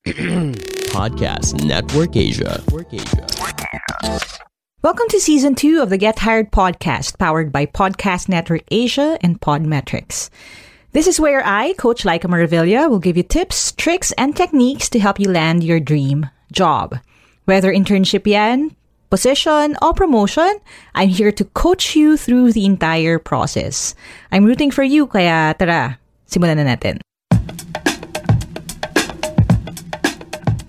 Podcast Network Asia. Network Asia. Welcome to season two of the Get Hired podcast, powered by Podcast Network Asia and Podmetrics. This is where I, Coach Laika Maravilla, will give you tips, tricks, and techniques to help you land your dream job. Whether internship yan, position, or promotion, I'm here to coach you through the entire process. I'm rooting for you, kaya tara, simulan na natin.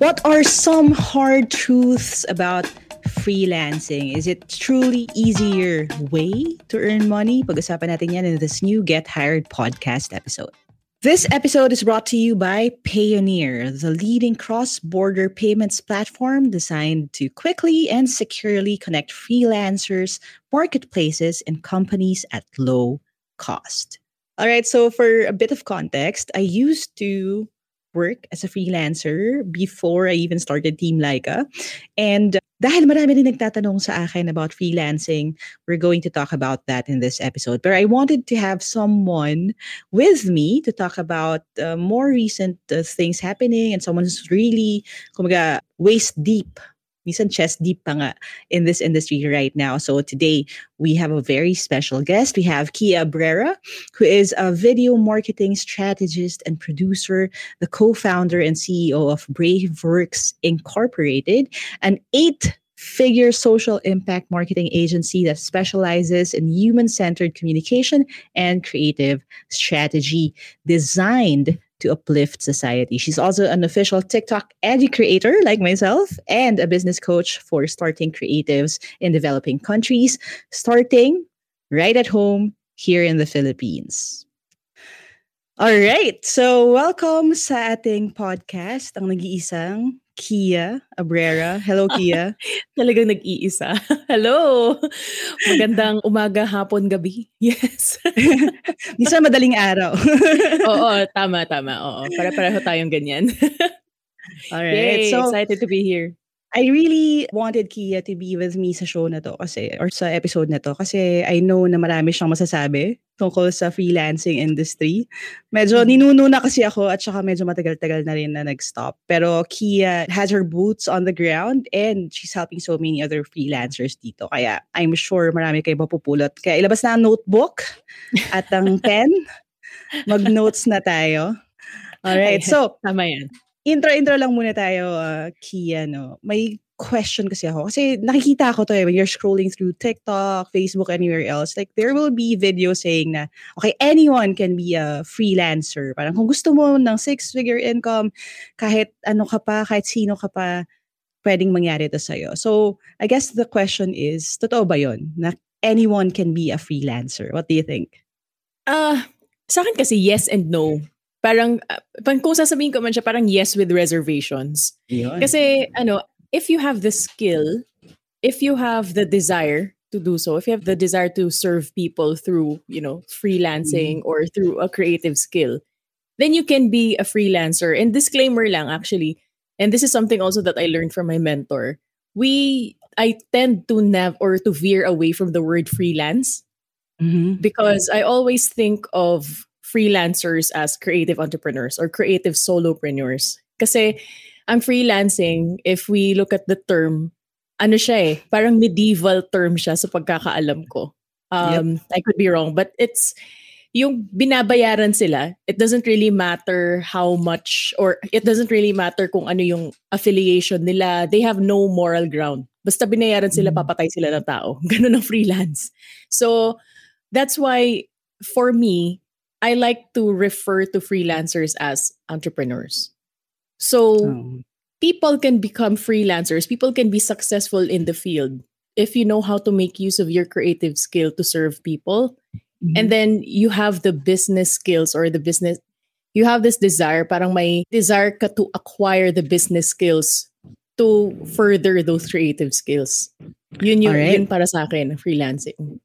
What are some hard truths about freelancing? Is it truly easier way to earn money? Pag-usapan natin yan in this new Get Hired podcast episode. This episode is brought to you by Payoneer, the leading cross-border payments platform designed to quickly and securely connect freelancers, marketplaces, and companies at low cost. All right, so for a bit of context, I used to work as a freelancer before I even started Team Laika. And dahil marami din nagtatanong sa akin about freelancing, we're going to talk about that in this episode. But I wanted to have someone with me to talk about uh, more recent uh, things happening and someone who's really, kumaga, waist deep minsan chest deep pa nga in this industry right now. So today we have a very special guest. We have Kia Abrera, who is a video marketing strategist and producer, the co-founder and CEO of Braveworks Incorporated, an eight figure social impact marketing agency that specializes in human centered communication and creative strategy designed to uplift society. She's also an official TikTok educator like myself and a business coach for starting creatives in developing countries, starting right at home here in the Philippines. All right. So, welcome sa ating podcast, ang nag-iisang Kia Abrera. Hello, Kia. Talagang nag-iisa. Hello! Magandang umaga, hapon, gabi. Yes. Minsan madaling araw. Oo, tama, tama. Oo, para-pareho tayong ganyan. All right. Yay, so, excited to be here. I really wanted Kia to be with me sa show na to kasi, or sa episode na to kasi I know na marami siyang masasabi tungkol sa freelancing industry. Medyo mm-hmm. ninuno na kasi ako at saka medyo matagal-tagal na rin na nag-stop. Pero Kia has her boots on the ground and she's helping so many other freelancers dito. Kaya I'm sure marami kayo mapupulot. Kaya ilabas na ang notebook at ang pen. Mag-notes na tayo. Alright, so tama yan intro-intro lang muna tayo, uh, Kia, no? May question kasi ako. Kasi nakikita ko to eh, when you're scrolling through TikTok, Facebook, anywhere else, like there will be videos saying na, okay, anyone can be a freelancer. Parang kung gusto mo ng six-figure income, kahit ano ka pa, kahit sino ka pa, pwedeng mangyari to sa'yo. So, I guess the question is, totoo ba yun? Na anyone can be a freelancer? What do you think? Uh, sa akin kasi yes and no parang, uh, kung sasabihin ko man siya, parang yes with reservations. Yun. Kasi, ano, if you have the skill, if you have the desire to do so, if you have the desire to serve people through, you know, freelancing mm. or through a creative skill, then you can be a freelancer. And disclaimer lang, actually, and this is something also that I learned from my mentor. We, I tend to nav or to veer away from the word freelance mm-hmm. because I always think of freelancers as creative entrepreneurs or creative solopreneurs. Kasi ang freelancing, if we look at the term, ano siya eh, parang medieval term siya sa pagkakaalam ko. Um, yep. I could be wrong, but it's yung binabayaran sila, it doesn't really matter how much or it doesn't really matter kung ano yung affiliation nila. They have no moral ground. Basta binayaran sila, mm. papatay sila ng tao. Ganun ang freelance. So, that's why for me, I like to refer to freelancers as entrepreneurs. So, oh. people can become freelancers. People can be successful in the field if you know how to make use of your creative skill to serve people Mm-hmm. And then you have the business skills or the business you have this desire, parang may desire ka to acquire the business skills to further those creative skills. Yun yun, right. yun para sa akin, freelancing.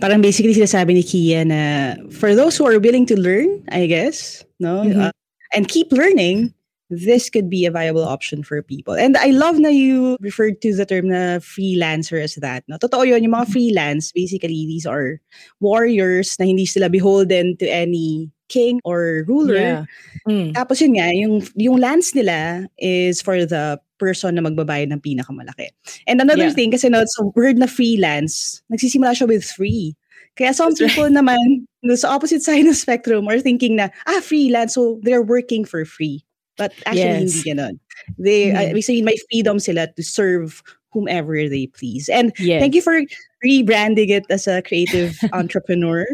Parang basically sinasabi ni Kia na for those who are willing to learn, I guess, no? Mm-hmm. Uh, and keep learning, this could be a viable option for people. And I love na you referred to the term na freelancer as that. No? Totoo yun, yung mga freelance, basically, these are warriors na hindi sila beholden to any king or ruler. Yeah. Mm. Tapos yun nga, yung, yung lands nila is for the person na magbabayad ng pinakamalaki. And another yeah. thing, kasi no, so word na freelance, nagsisimula siya with free. Kaya some That's people right. naman, no, sa opposite side of spectrum, are thinking na, ah, freelance, so they're working for free. But actually, yes. hindi ganon. They, mm-hmm. uh, say, may freedom sila to serve whomever they please. And yes. thank you for rebranding it as a creative entrepreneur.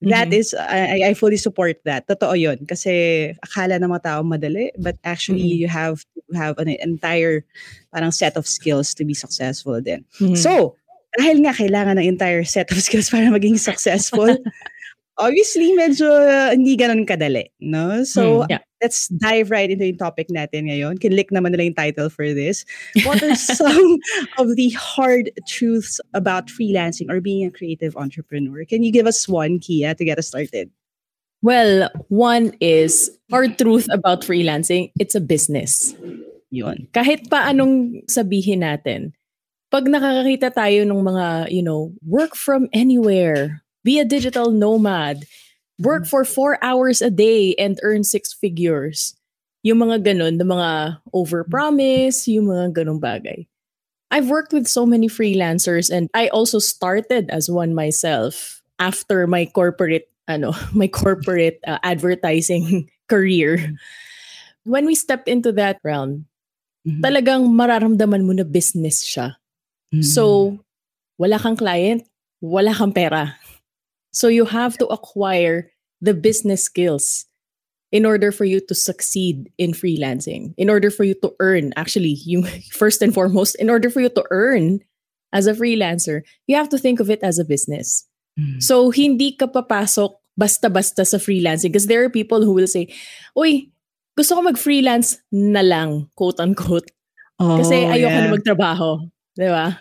That mm-hmm. is, I, I fully support that. Totoo yun. Kasi akala ng mga tao madali, but actually mm-hmm. you have to have an entire parang set of skills to be successful din. Mm-hmm. So, dahil nga kailangan ng entire set of skills para maging successful, obviously medyo hindi ganun kadali, no? So, mm, yeah let's dive right into yung topic natin ngayon. Kinlik naman nila yung title for this. What are some of the hard truths about freelancing or being a creative entrepreneur? Can you give us one, Kia, to get us started? Well, one is hard truth about freelancing, it's a business. Yun. Kahit pa anong sabihin natin, pag nakakakita tayo ng mga, you know, work from anywhere, be a digital nomad, work for four hours a day and earn six figures. Yung mga ganun, the mga overpromise, yung mga ganung bagay. I've worked with so many freelancers and I also started as one myself after my corporate ano, my corporate uh, advertising career. When we stepped into that realm, mm-hmm. talagang mararamdaman mo na business siya. Mm-hmm. So, wala kang client, wala kang pera. So you have to acquire the business skills in order for you to succeed in freelancing, in order for you to earn, actually, you first and foremost, in order for you to earn as a freelancer, you have to think of it as a business. Mm. So, hindi ka papasok basta-basta sa freelancing because there are people who will say, Uy, gusto ko mag-freelance na lang, quote-unquote. Oh, kasi ayoko yeah. na magtrabaho. Di ba?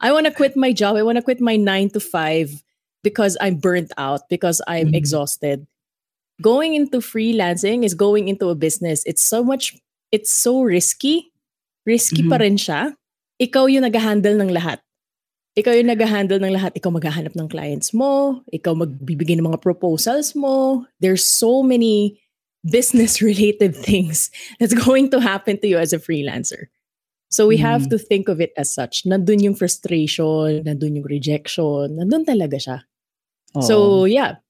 I want to quit my job. I want to quit my 9 to 5 because I'm burnt out, because I'm mm-hmm. exhausted. Going into freelancing is going into a business. It's so much, it's so risky. Risky mm-hmm. pa rin siya. Ikaw yung nag-handle ng lahat. Ikaw yung nag-handle ng lahat. Ikaw maghahanap ng clients mo. Ikaw magbibigay ng mga proposals mo. There's so many business-related things that's going to happen to you as a freelancer. So we mm. have to think of it as such. Nandun yung frustration, nandun yung rejection, nandun talaga siya. So, yeah.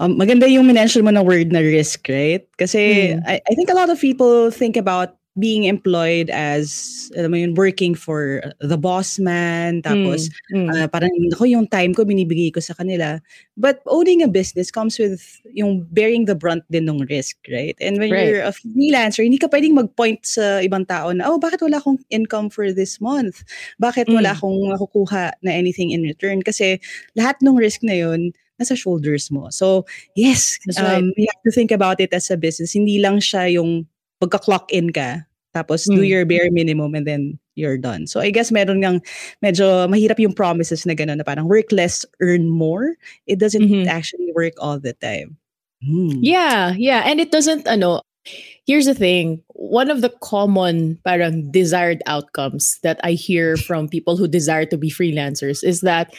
Um, maganda yung minention mo na word na risk, right? Kasi mm. I, I think a lot of people think about being employed as alam mo yun, working for the boss man tapos mm, mm. Uh, parang ako yung time ko binibigay ko sa kanila but owning a business comes with yung bearing the brunt din ng risk right and when right. you're a freelancer hindi ka pwedeng mag-point sa ibang tao na oh bakit wala akong income for this month bakit mm. wala akong makukuha na anything in return kasi lahat ng risk na yun nasa shoulders mo. So, yes, um, right. you have to think about it as a business. Hindi lang siya yung pagka-clock in ka, tapos mm. do your bare minimum and then you're done. So I guess meron ngang medyo mahirap yung promises na gano'n na parang work less, earn more. It doesn't mm-hmm. actually work all the time. Mm. Yeah, yeah. And it doesn't, ano, here's the thing. One of the common parang desired outcomes that I hear from people who desire to be freelancers is that,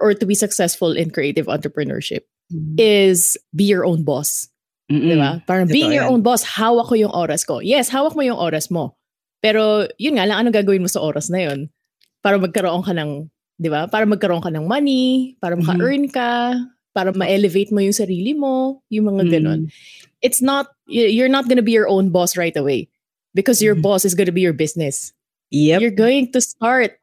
or to be successful in creative entrepreneurship, mm. is be your own boss. Mm-mm. Diba? Parang being your own boss, hawak ko yung oras ko. Yes, hawak mo yung oras mo. Pero yun nga lang, ano gagawin mo sa oras na yun? Para magkaroon ka ng, di ba? Para magkaroon ka ng money, para maka-earn ka. para ma-elevate mo yung sarili mo, yung mga ganon. Mm. It's not, you're not gonna be your own boss right away because your mm. boss is gonna be your business. Yep. You're going to start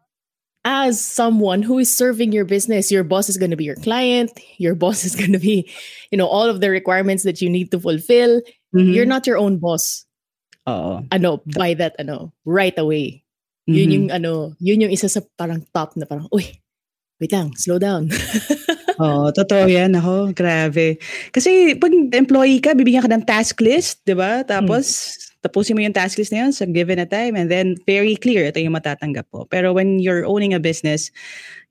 as someone who is serving your business. Your boss is going to be your client. Your boss is going to be, you know, all of the requirements that you need to fulfill. Mm-hmm. You're not your own boss. Oh. Ano, by that, ano, right away. Mm-hmm. Yun yung, ano, yun yung isa sa parang top na parang, uy, wait lang, slow down. oh, totoo yan. Ako, grabe. Kasi pag employee ka, bibigyan ka ng task list, di ba? Tapos, hmm. Tapusin mo yung task list na yun sa given a time and then very clear, ito yung matatanggap po. Pero when you're owning a business,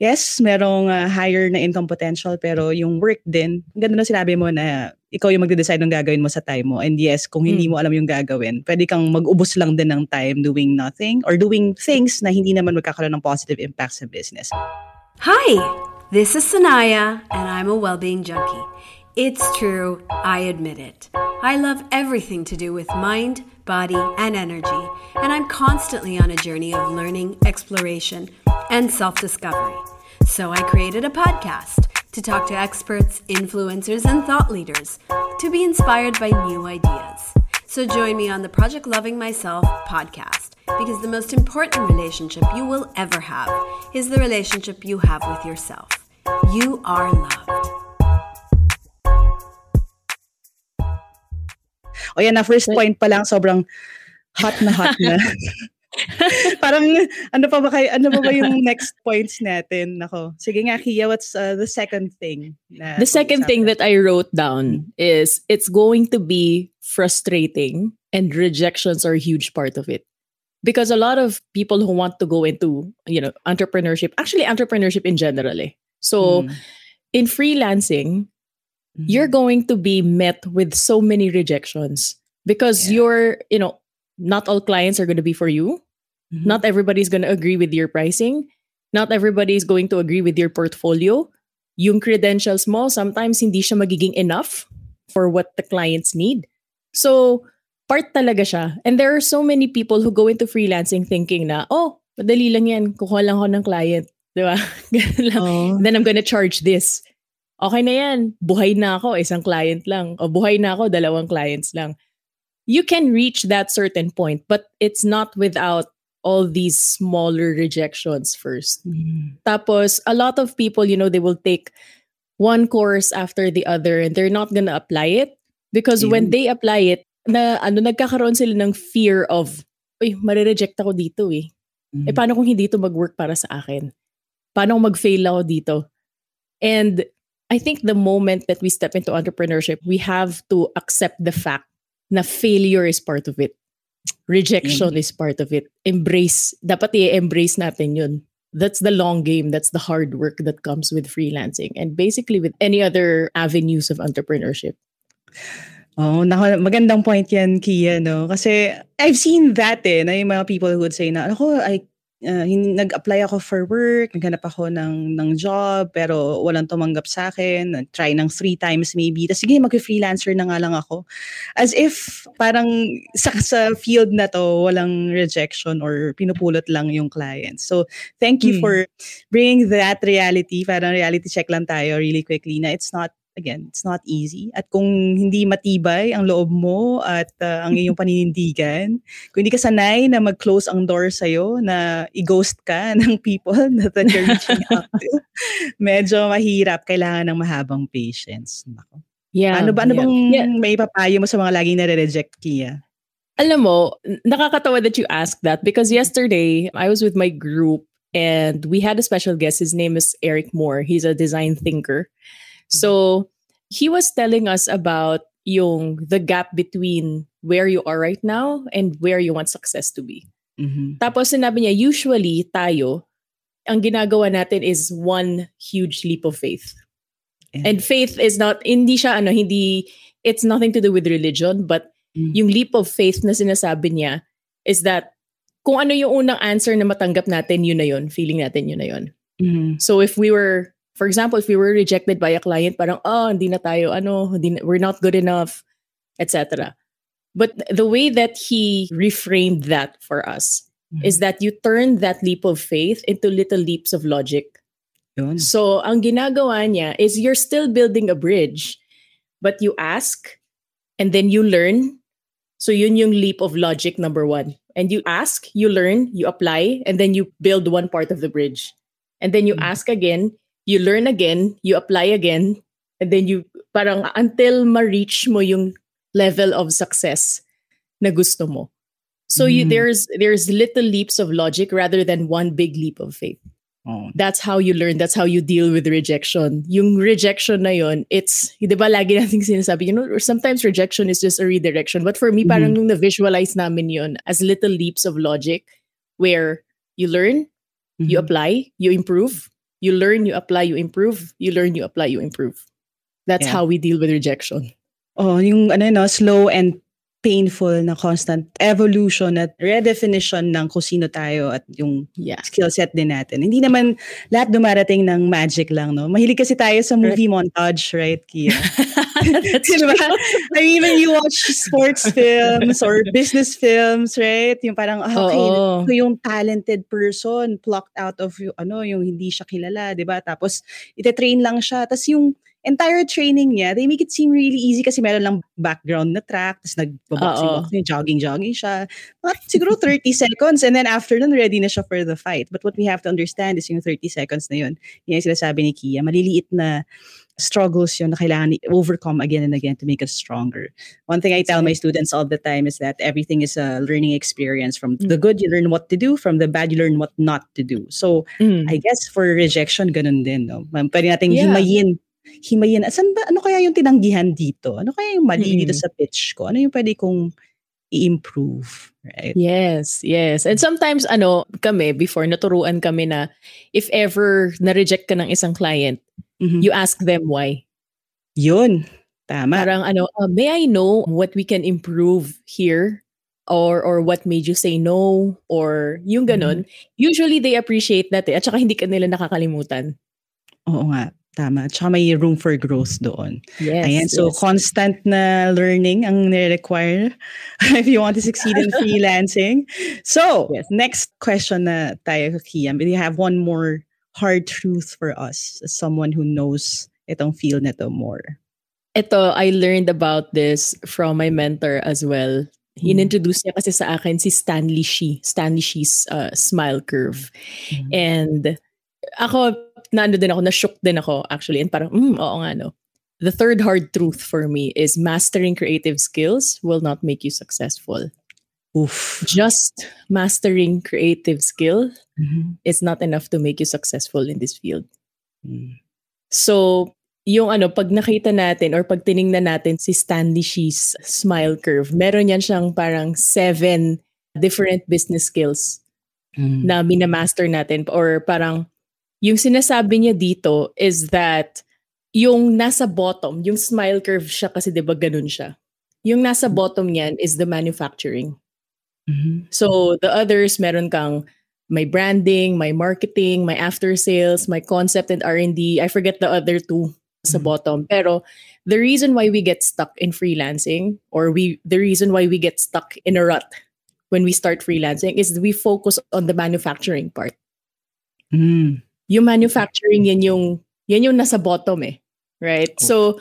yes, merong uh, higher na income potential, pero yung work din, ganda na sinabi mo na ikaw yung magde-decide ng gagawin mo sa time mo. And yes, kung hindi hmm. mo alam yung gagawin, pwede kang mag-ubos lang din ng time doing nothing or doing things na hindi naman magkakaroon ng positive impact sa business. Hi, this is Sanaya, and I'm a well-being junkie. It's true, I admit it. I love everything to do with mind, body, and energy, and I'm constantly on a journey of learning, exploration, and self-discovery. So I created a podcast to talk to experts, influencers, and thought leaders to be inspired by new ideas. So join me on the Project Loving Myself podcast because the most important relationship you will ever have is the relationship you have with yourself. You are loved. O yan na, first point pa lang, sobrang hot na hot na. Parang ano pa ba kay ano pa ba yung next points natin? Nako. Sige nga Kia, what's uh, the second thing? the second thing that I wrote down is it's going to be frustrating and rejections are a huge part of it. Because a lot of people who want to go into, you know, entrepreneurship, actually entrepreneurship in general eh. So mm. in freelancing, mm-hmm. you're going to be met with so many rejections because yeah. you're, you know, not all clients are going to be for you. Mm-hmm. Not everybody's going to agree with your pricing. Not everybody is going to agree with your portfolio. Yung credentials mo, sometimes hindi siya magiging enough for what the clients need. So, part talaga siya. And there are so many people who go into freelancing thinking na, oh, madali lang yan. Kukuha lang ako ng client. Di ba? oh. Then I'm gonna charge this. Okay na yan. Buhay na ako, isang client lang. O buhay na ako, dalawang clients lang you can reach that certain point, but it's not without all these smaller rejections first. Mm. Tapos, a lot of people, you know, they will take one course after the other and they're not gonna apply it because mm. when they apply it, na ano nagkakaroon sila ng fear of, uy, marireject ako dito eh. Mm. Eh paano kung hindi ito mag-work para sa akin? Paano kung mag-fail ako dito? And I think the moment that we step into entrepreneurship, we have to accept the fact na failure is part of it. Rejection mm. is part of it. Embrace, dapat i-embrace natin yun. That's the long game. That's the hard work that comes with freelancing and basically with any other avenues of entrepreneurship. Oh, nako, magandang point yan, Kia, no? Kasi I've seen that eh, na yung mga people who would say na, ako, I uh, nag-apply ako for work, naghanap ako ng, ng job, pero walang tumanggap sa akin. Nag-try ng three times maybe. Tapos sige, mag-freelancer na nga lang ako. As if parang sa, sa field na to, walang rejection or pinupulot lang yung client. So, thank you hmm. for bringing that reality. Parang reality check lang tayo really quickly na it's not again, it's not easy. At kung hindi matibay ang loob mo at uh, ang iyong paninindigan, kung hindi ka sanay na mag-close ang door sa'yo, na i-ghost ka ng people that you're reaching out to, medyo mahirap. Kailangan ng mahabang patience. Nako. Yeah. Ano ba, ano yeah. bang yeah. may papayo mo sa mga laging nare-reject, Kia? Alam mo, nakakatawa that you asked that because yesterday, I was with my group and we had a special guest. His name is Eric Moore. He's a design thinker. So he was telling us about yung the gap between where you are right now and where you want success to be. Mm-hmm. Tapos sinabi niya, usually tayo, ang ginagawa natin is one huge leap of faith. Yeah. And faith is not, hindi siya, ano, hindi, it's nothing to do with religion, but mm-hmm. yung leap of faith na sinasabi niya is that kung ano yung unang answer na matanggap natin, yun na yun. Feeling natin, yun na yun. Mm-hmm. So if we were for example, if we were rejected by a client, parang, oh, hindi na tayo, ano, hindi, we're not good enough, etc. But the way that he reframed that for us mm-hmm. is that you turn that leap of faith into little leaps of logic. Yun. So, ang ginagawa niya is you're still building a bridge, but you ask and then you learn. So, yun yung leap of logic number one. And you ask, you learn, you apply, and then you build one part of the bridge. And then you Mm. ask again, you learn again, you apply again, and then you parang until ma-reach mo yung level of success na gusto mo. So you, Mm. there's there's little leaps of logic rather than one big leap of faith. Oh. That's how you learn. That's how you deal with rejection. Yung rejection na yun, it's, di ba lagi nating sinasabi, you know, sometimes rejection is just a redirection. But for me, parang nung na-visualize namin yun as little leaps of logic where you learn, you Mhm. apply, you improve, you learn, you apply, you improve, you learn, you apply, you improve. That's Yeah. how we deal with rejection. Oh, yung ano no, slow and painful na constant evolution at redefinition ng kung sino tayo at yung Yeah. skill set din natin. Hindi naman lahat dumarating ng magic lang, no? Mahilig kasi tayo sa movie montage, right, Kia? Diba? true. I mean, when you watch sports films or business films, right? Yung parang, ah, okay, Oo. ito yung talented person plucked out of yung, ano, yung hindi siya kilala, di ba? Tapos, ite-train lang siya. Tapos yung entire training niya, they make it seem really easy kasi meron lang background na track, tapos nagbaboxing-boxing, jogging-jogging siya. Mga siguro 30 seconds and then after nun, ready na siya for the fight. But what we have to understand is yung 30 seconds na yun, yun yung sinasabi ni Kia, maliliit na struggles yun na kailangan i-overcome again and again to make us stronger. One thing I tell my students all the time is that everything is a learning experience. From the good, you learn what to do. From the bad, you learn what not to do. So, Mm. I guess for rejection, ganun din, no? Pwede nating Yeah. himayin. Himayin. Asan ba, ano kaya yung tinanggihan dito? Ano kaya yung mali dito Mm. sa pitch ko? Ano yung pwede kong i-improve? Right? Yes, yes. And sometimes, ano, kami, before, naturuan kami na if ever na-reject ka ng isang client, Mhm. you ask them why. Yun. Tama. Parang ano, uh, may I know what we can improve here? Or or what made you say no? Or yung ganon. Usually, they appreciate that eh. At saka hindi ka nila nakakalimutan. Oo nga. Tama. Tsaka may room for growth doon. Yes. Ayan, so yes. constant na learning ang nire-require if you want to succeed in freelancing. So, Yes. next question na tayo, Kiam. You have one more hard truth for us as someone who knows itong field na to more? Ito, I learned about this from my mentor as well. Mm. Inintroduce niya kasi sa akin si Stanley Shi. Stanley Shi's uh, smile curve. Mm. And ako, naano din ako, na-shook din ako actually. And parang, mm, oo nga no. The third hard truth for me is mastering creative skills will not make you successful. Oof. Just mastering creative skill Mhm. is not enough to make you successful in this field. Mm. So, yung ano, pag nakita natin or pag tiningnan natin si Stanley Shi's smile curve, meron yan siyang parang seven different business skills Mm. na minamaster natin or parang yung sinasabi niya dito is that yung nasa bottom, yung smile curve siya kasi 'di ba ganun siya. Yung nasa bottom niyan is the manufacturing. Mhm. So the others meron kang my branding, my marketing, my after sales, my concept and R&D. I forget the other two sa Mhm. bottom. Pero the reason why we get stuck in freelancing or we the reason why we get stuck in a rut when we start freelancing is we focus on the manufacturing part. Mm. Yung manufacturing yan yung yan yung nasa bottom eh. Right? So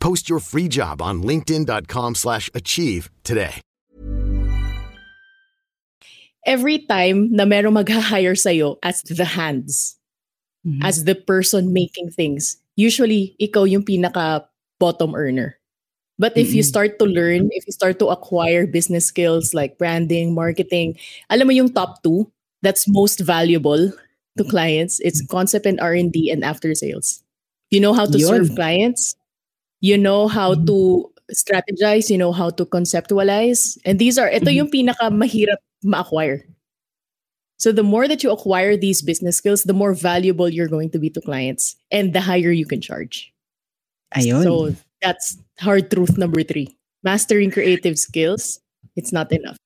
Post your free job on linkedin.com/achieve slash achieve today. every time na merong mag-hire sa'yo as the hands, Mhm. as the person making things, usually ikaw yung pinaka bottom earner. But if you start to learn, if you start to acquire business skills like branding, marketing, alam mo yung top two that's most valuable to clients, it's concept and R&D and after sales. You know how to Yun. serve clients. You know how to strategize, you know how to conceptualize. And these are, ito yung pinaka mahirap ma-acquire. So the more that you acquire these business skills, the more valuable you're going to be to clients and the higher you can charge. Ayun. So that's hard truth number three. Mastering creative skills, it's not enough.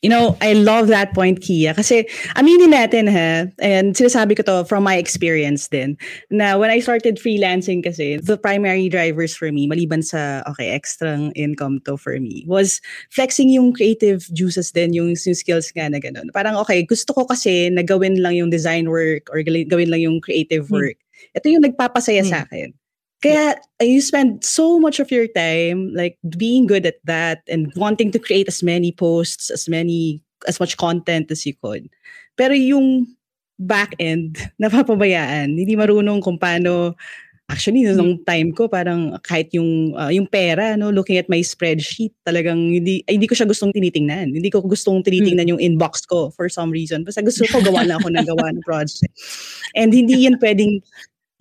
You know, I love that point, Kia. Kasi aminin natin ha, and sinasabi ko to from my experience din, na when I started freelancing kasi, the primary drivers for me, maliban sa, okay, extra income to for me, was flexing yung creative juices din, yung, yung skills nga na ganun. Parang, okay, gusto ko kasi na gawin lang yung design work or gawin lang yung creative work. Ito yung nagpapasaya sa akin. Kaya you spend so much of your time like being good at that and wanting to create as many posts, as many as much content as you could. Pero yung back end napapabayaan, hindi marunong kung paano Actually, nung time ko, parang kahit yung, uh, yung pera, no, looking at my spreadsheet, talagang hindi, ay, hindi ko siya gustong tinitingnan. Hindi ko gustong tinitingnan yung inbox ko for some reason. Basta gusto ko gawa na ako ng gawa ng project. And hindi yan pwedeng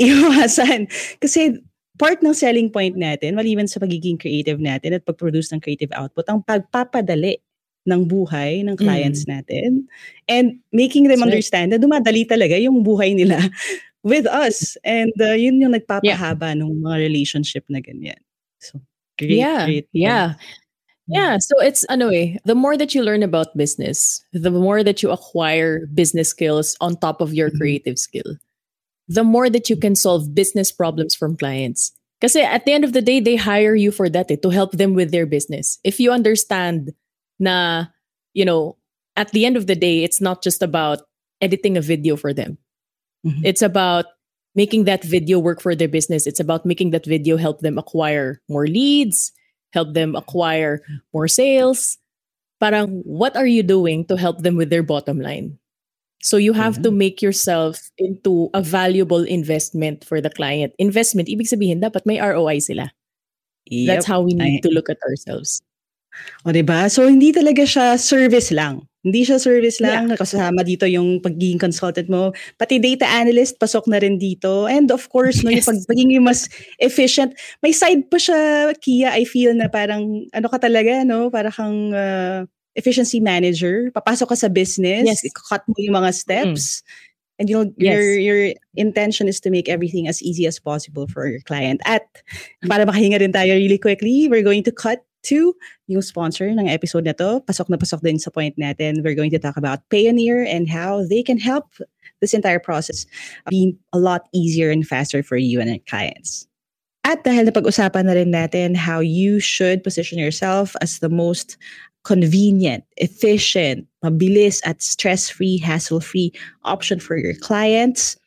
iwasan. Kasi part ng selling point natin, maliban sa pagiging creative natin at pag-produce ng creative output, ang pagpapadali ng buhay ng clients natin and making them That's right. understand na dumadali talaga yung buhay nila with us. And uh, yun yung nagpapahaba ng mga relationship na ganyan. So, great, yeah, great. yeah. Yeah, so it's ano eh, the more that you learn about business, the more that you acquire business skills on top of your Mhm. creative skill, the more that you can solve business problems from clients. Kasi at the end of the day, they hire you for that eh, to help them with their business. If you understand na, you know, at the end of the day, it's not just about editing a video for them. Mhm. It's about making that video work for their business. It's about making that video help them acquire more leads, help them acquire more sales. Parang, what are you doing to help them with their bottom line? So you have to make yourself into a valuable investment for the client. Investment, ibig sabihin, dapat may ROI sila. That's Yep. how we need Ay- to look at ourselves. O, diba? So, hindi talaga siya service lang. Hindi siya service lang. Nakasama dito yung pagiging consultant mo. Pati data analyst, pasok na rin dito. And of course, no, yung Yes. pag, pagiging mas efficient. May side pa siya, Kia, I feel na parang, ano ka talaga, no? Para kang uh, efficiency manager. Papasok ka sa business. Yes. Cut mo yung mga steps. And you'll, your Yes. your intention is to make everything as easy as possible for your client. At para makahinga rin tayo really quickly, we're going to cut to yung sponsor ng episode na to. Pasok na pasok din sa point natin. We're going to talk about Payoneer and how they can help this entire process be a lot easier and faster for you and your clients. At dahil na pag-usapan na rin natin how you should position yourself as the most convenient, efficient, mabilis at stress-free, hassle-free option for your clients,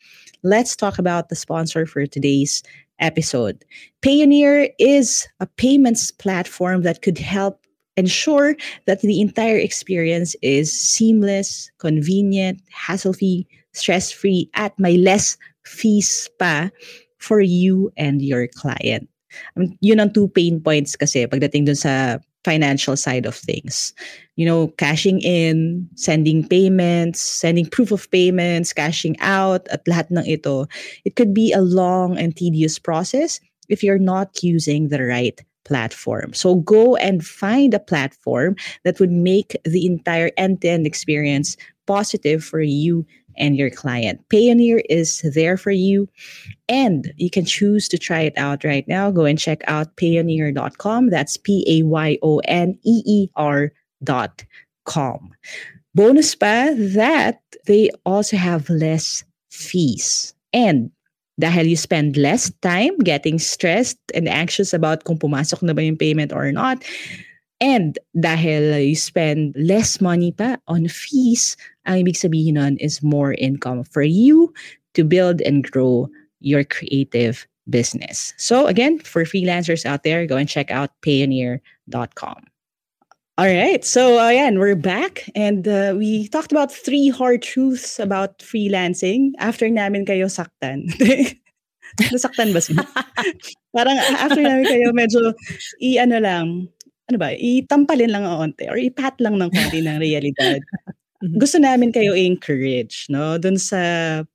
let's talk about the sponsor for today's episode. Payoneer is a payments platform that could help ensure that the entire experience is seamless, convenient, hassle-free, stress-free, at may less fees pa for you and your client. Um, yun ang two pain points kasi pagdating dun sa financial side of things. You know, cashing in, sending payments, sending proof of payments, cashing out, at lahat ng ito. It could be a long and tedious process if you're not using the right platform. So go and find a platform that would make the entire end-to-end experience positive for you and your client. Payoneer is there for you and you can choose to try it out right now. Go and check out payoneer.com. That's P A Y O N E E R dot com. Bonus pa that they also have less fees. And dahil you spend less time getting stressed and anxious about kung pumasok na ba yung payment or not, and dahil you spend less money pa on fees, ang ibig sabihin nun is more income for you to build and grow your creative business. So again, for freelancers out there, go and check out payoneer.com. All right. So ayan, we're back and uh, we talked about three hard truths about freelancing after namin kayo saktan. Nasaktan ba siya? Parang after namin kayo, medyo i-ano lang, ano ba, itampalin lang ang onte or ipat lang ng konti ng realidad. Mm-hmm. Gusto namin kayo i-encourage, no? Dun sa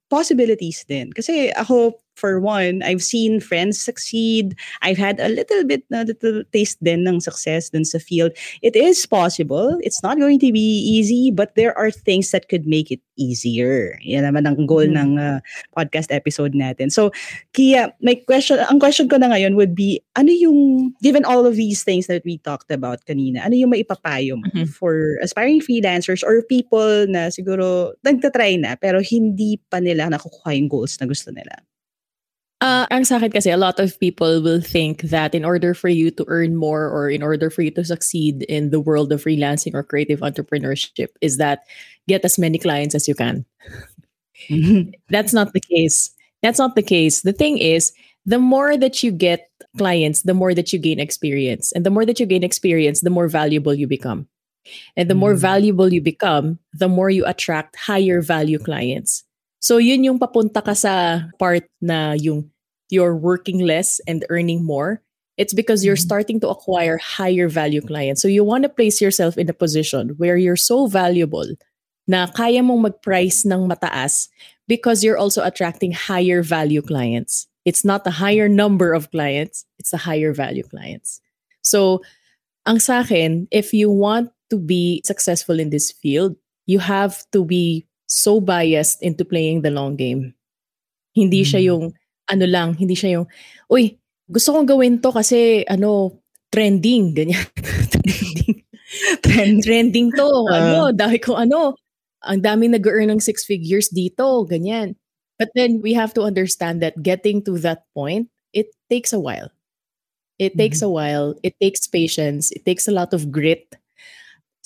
possibilities din. Kasi ako, for one, I've seen friends succeed. I've had a little bit, na little taste din ng success dun sa field. It is possible. It's not going to be easy, but there are things that could make it easier. Yan naman ang goal mm-hmm. ng uh, podcast episode natin. So, Kia, my question, ang question ko na ngayon would be, ano yung, given all of these things that we talked about kanina, ano yung maipapayo mo mm-hmm. for aspiring freelancers or people na siguro nagtatry na pero hindi pa nila nakukuha yung goals na gusto nila? Uh, ang sa akin kasi, a lot of people will think that in order for you to earn more or in order for you to succeed in the world of freelancing or creative entrepreneurship is that get as many clients as you can. That's not the case. That's not the case. The thing is, the more that you get clients, the more that you gain experience. And the more that you gain experience, the more valuable you become. And the more mm. valuable you become, the more you attract higher value clients. So yun yung papunta ka sa part na yung you're working less and earning more. It's because you're mm-hmm. starting to acquire higher value clients. So you want to place yourself in a position where you're so valuable na kaya mong mag-price ng mataas because you're also attracting higher value clients. It's not a higher number of clients, it's a higher value clients. So, ang sa akin, if you want to be successful in this field, you have to be so biased into playing the long game. Hindi mm. siya hmm. yung, ano lang, hindi siya yung, uy, gusto kong gawin to kasi, ano, trending, ganyan. trending. Trend. trending to, uh, ano, dahil ko ano, ang daming nag-earn ng six figures dito, ganyan. But then we have to understand that getting to that point, it takes a while. It takes mm-hmm. a while. It takes patience. It takes a lot of grit.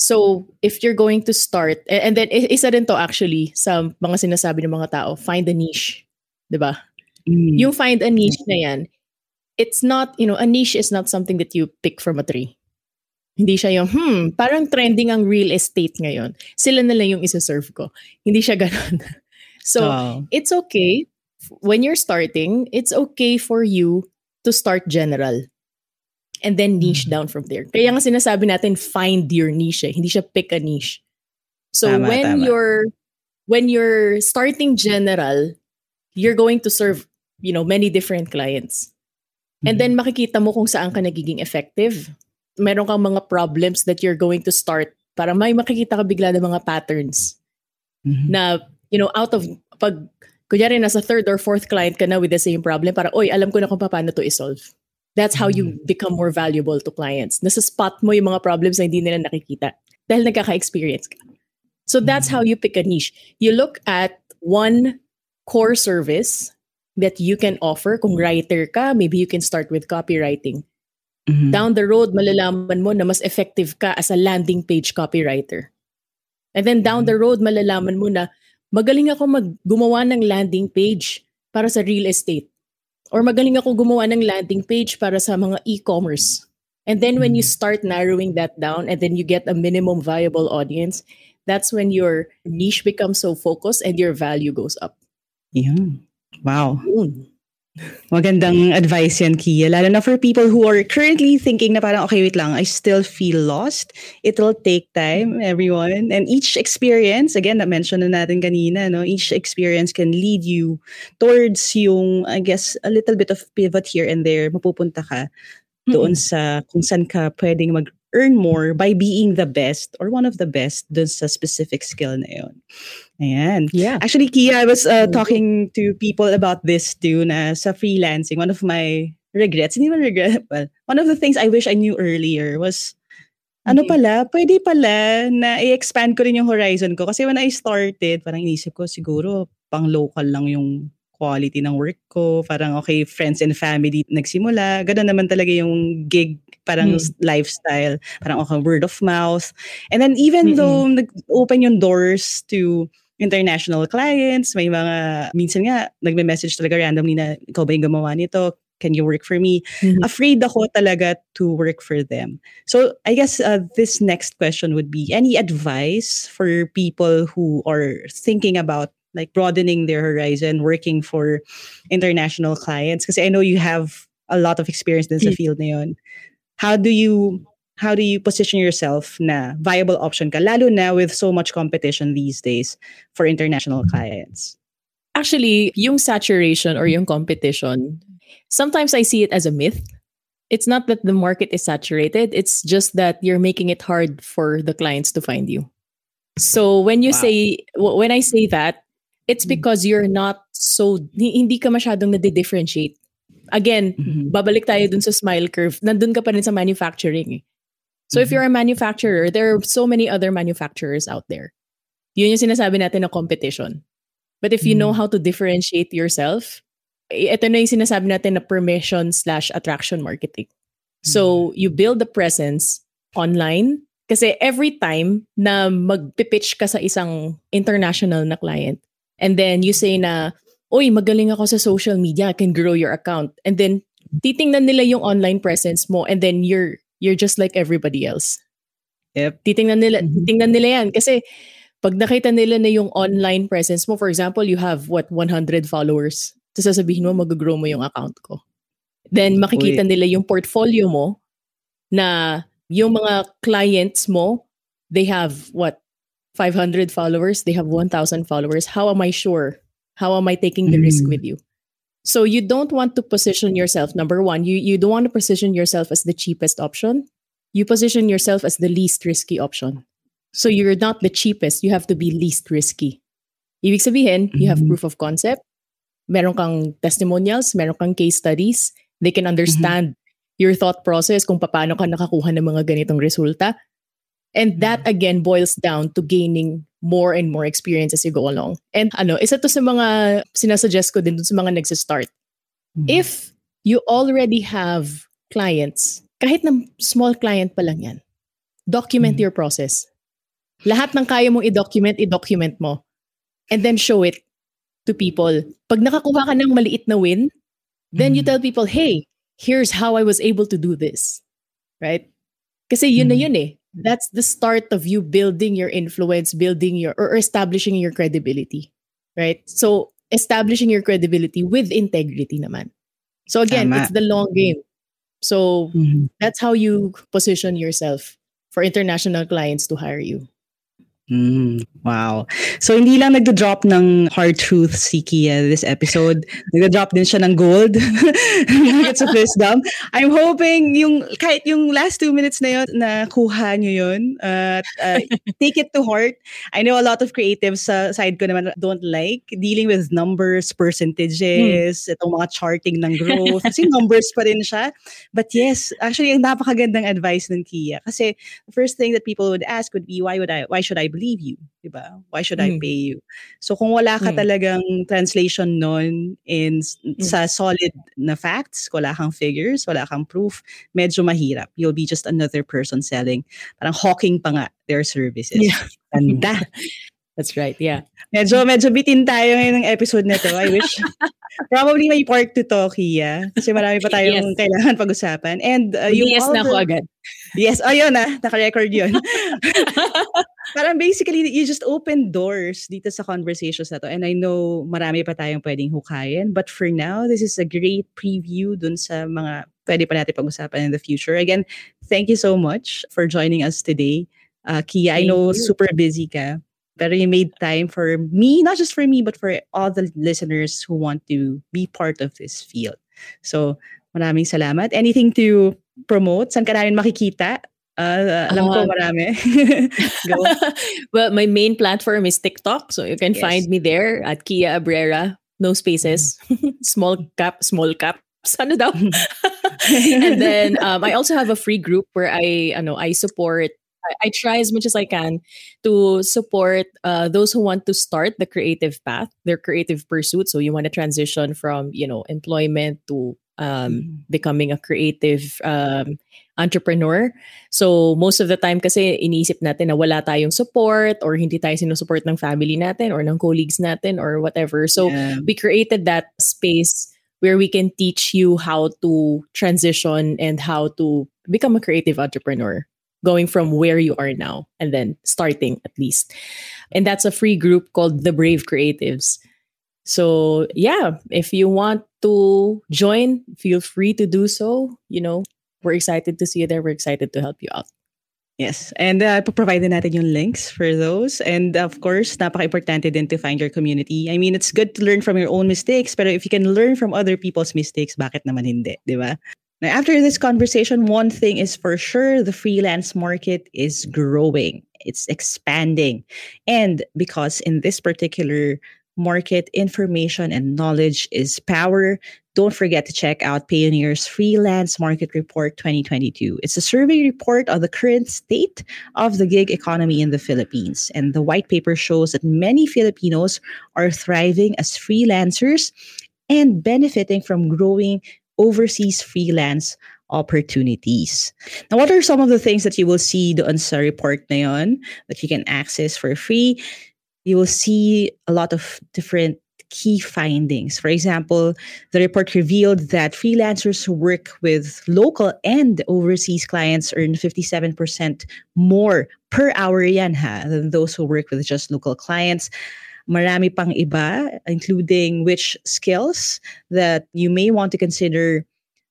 So, if you're going to start, and then isa din to actually sa mga sinasabi ng mga tao, find a niche. 'Di ba? Mm. Yung find a niche na yan, it's not, you know, a niche is not something that you pick from a tree. Hindi siya yung, hmm, parang trending ang real estate ngayon. Sila na lang yung isa-serve ko. Hindi siya ganun. so, oh. it's okay. When you're starting, it's okay for you to start general and then niche mm. down from there. Kaya nga sinasabi natin find your niche, eh. hindi siya pick a niche. So tama, when tama. you're when you're starting general, you're going to serve, you know, many different clients. And then mm-hmm. makikita mo kung saan ka nagiging effective. Meron kang mga problems that you're going to start para may makikita ka bigla ng mga patterns. Mm-hmm. Na, you know, out of, pag, kunyari nasa third or fourth client ka na with the same problem, para, oy, alam ko na kung paano to isolve. That's how you mm. become more valuable to clients. Nasa spot mo yung mga problems na hindi nila nakikita dahil nagkaka-experience ka. So that's how you pick a niche. You look at one core service that you can offer. Kung writer ka, maybe you can start with copywriting. Mm-hmm. Down the road, malalaman mo na mas effective ka as a landing page copywriter. And then down the road, malalaman mo na magaling ako mag gumawa ng landing page para sa real estate. Or magaling ako gumawa ng landing page para sa mga e-commerce. And then when you mm. start narrowing that down and then you get a minimum viable audience, that's when your niche becomes so focused and your value goes up. Yeah. Wow. Yun. Magandang advice yan, Kia. Lalo na for people who are currently thinking na parang, okay, wait lang, I still feel lost. It'll take time, everyone. And each experience, again, na-mention na natin kanina, no? each experience can lead you towards yung, I guess, a little bit of pivot here and there. Mapupunta ka doon sa kung saan ka pwedeng mag earn more by being the best or one of the best dun sa specific skill na yun. Ayan. Yeah. Actually, Kia, I was uh, talking to people about this too na sa freelancing. One of my regrets, hindi man regret, well, one of the things I wish I knew earlier was ano pala, pwede pala na i-expand ko rin yung horizon ko. Kasi when I started, parang inisip ko siguro pang local lang yung quality ng work ko. Parang okay, friends and family nagsimula. Ganun naman talaga yung gig, parang mm. lifestyle. Parang okay, word of mouth. And then even Mm-mm. though nag-open yung doors to international clients, may mga, minsan nga, nagme-message talaga randomly na, ikaw ba yung gumawa nito? Can you work for me? Mm-hmm. Afraid ako talaga to work for them. So I guess uh, this next question would be, any advice for people who are thinking about like broadening their horizon, working for international clients? Because I know you have a lot of experience in the field na yun. How do you how do you position yourself na viable option ka lalo na with so much competition these days for international clients? Actually, yung saturation or yung competition, sometimes I see it as a myth. It's not that the market is saturated, it's just that you're making it hard for the clients to find you. So when you wow. say when I say that, it's mm. because you're not so hindi ka masyadong na-differentiate. Again, mm-hmm. babalik tayo dun sa smile curve. Nandun ka pa rin sa manufacturing. So mm-hmm. if you're a manufacturer, there are so many other manufacturers out there. Yun yung sinasabi natin na competition. But if you mm-hmm. know how to differentiate yourself, ito na yung sinasabi natin na permission slash attraction marketing. So you build the presence online kasi every time na magpipitch ka sa isang international na client and then you say na oy, magaling ako sa social media, I can grow your account. And then, titingnan nila yung online presence mo and then you're you're just like everybody else. Yep. Titingnan nila, mm-hmm. titingnan nila yan. Kasi, pag nakita nila na yung online presence mo, for example, you have, what, 100 followers. Tapos sasabihin mo, mag-grow mo yung account ko. Then, makikita nila yung portfolio mo na yung mga clients mo, they have, what, 500 followers, they have 1,000 followers. How am I sure how am I taking the mm. risk with you? So you don't want to position yourself, number one, you, you don't want to position yourself as the cheapest option. You position yourself as the least risky option. So you're not the cheapest, you have to be least risky. Ibig sabihin, mm-hmm. you have mm-hmm. proof of concept, meron kang testimonials, meron kang case studies, they can understand mm-hmm. your thought process kung paano ka nakakuha ng mga ganitong resulta. And that mm-hmm. again boils down to gaining more and more experience as you go along. And ano, isa to sa mga sinasuggest ko din dun sa mga nagsistart. Mm-hmm. If you already have clients, kahit na small client pa lang yan, document mm-hmm. your process. Lahat ng kaya mong i-document, i-document mo. And then show it to people. Pag nakakuha ka ng maliit na win, then you mm-hmm. tell people, hey, here's how I was able to do this. Right? Kasi yun mm-hmm. na yun eh that's the start of you building your influence, building your or establishing your credibility. Right? So establishing your credibility with integrity naman. So again, Tama. it's the long game. So mm-hmm. that's how you position yourself for international clients to hire you. Mm, wow. So, hindi lang nagdo-drop ng hard truth si Kia this episode. nagdo-drop din siya ng gold. nuggets of wisdom. I'm hoping yung, kahit yung last two minutes na yun, na kuha nyo yun. Uh, uh, take it to heart. I know a lot of creatives sa side ko naman don't like dealing with numbers, percentages, hmm. itong mga charting ng growth. Kasi numbers pa rin siya. But yes, actually, ang napakagandang advice ng Kia. Kasi the first thing that people would ask would be, why would I, why should I believe you, 'di ba? Why should mm. I pay you? So kung wala ka mm. talagang translation nun in mm. sa solid na facts, wala kang figures, wala kang proof, medyo mahirap. You'll be just another person selling. Parang hawking pa nga their services. Yeah. Tanda. That's right, yeah. Medyo, medyo bitin tayo ngayon ng episode na to. I wish probably may part to to, Kia. Kasi marami pa tayong yes. kailangan pag-usapan. And uh, yung yes na ako agad. Yes, ayun na, naka-record yun. Parang basically, you just open doors dito sa conversations na to. And I know marami pa tayong pwedeng hukayin. But for now, this is a great preview dun sa mga pwede pa natin pag-usapan in the future. Again, thank you so much for joining us today. Uh, Kia, thank I know you. super busy ka. Pero you made time for me, not just for me, but for all the listeners who want to be part of this field. So, maraming salamat. Anything to promote? Saan ka namin makikita? Uh, alam ko uh, marami. Well, my main platform is TikTok. So you can yes. find me there at Kia Abrera. No spaces. small cap, small cap. Daw? and then um, I also have a free group where I ano, I support I, try as much as I can to support uh, those who want to start the creative path, their creative pursuit. So you want to transition from you know employment to um, mm-hmm. becoming a creative um, entrepreneur. So most of the time kasi iniisip natin na wala tayong support or hindi tayo sinusupport ng family natin or ng colleagues natin or whatever. So yeah. we created that space where we can teach you how to transition and how to become a creative entrepreneur. going from where you are now and then starting at least. And that's a free group called The Brave Creatives. So, yeah, if you want to join, feel free to do so. You know, we're excited to see you there. We're excited to help you out. Yes. And uh, provide natin yung links for those. And of course, napaka-importante din to find your community. I mean, it's good to learn from your own mistakes, but if you can learn from other people's mistakes, bakit naman hindi, di ba? Now, after this conversation, one thing is for sure the freelance market is growing, it's expanding. And because in this particular market, information and knowledge is power, don't forget to check out Payoneer's Freelance Market Report 2022. It's a survey report on the current state of the gig economy in the Philippines. And the white paper shows that many Filipinos are thriving as freelancers and benefiting from growing overseas freelance opportunities. Now, what are some of the things that you will see on sa report na that you can access for free? You will see a lot of different key findings. For example, the report revealed that freelancers who work with local and overseas clients earn 57% more per hour yan ha, than those who work with just local clients. Marami pang iba, including which skills that you may want to consider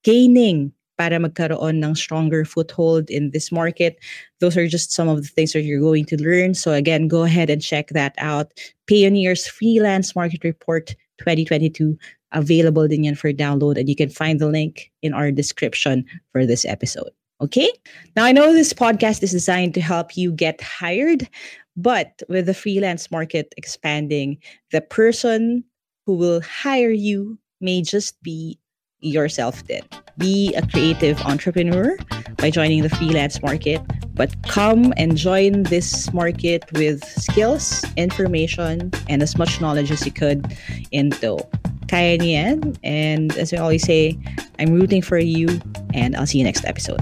gaining para magkaroon ng stronger foothold in this market. Those are just some of the things that you're going to learn. So again, go ahead and check that out. Pioneer's Freelance Market Report 2022 available din yan for download and you can find the link in our description for this episode. Okay? Now I know this podcast is designed to help you get hired, but with the freelance market expanding, the person who will hire you may just be yourself then. Be a creative entrepreneur by joining the freelance market, but come and join this market with skills, information, and as much knowledge as you could into kaya niyan. And as I always say, I'm rooting for you, and I'll see you next episode.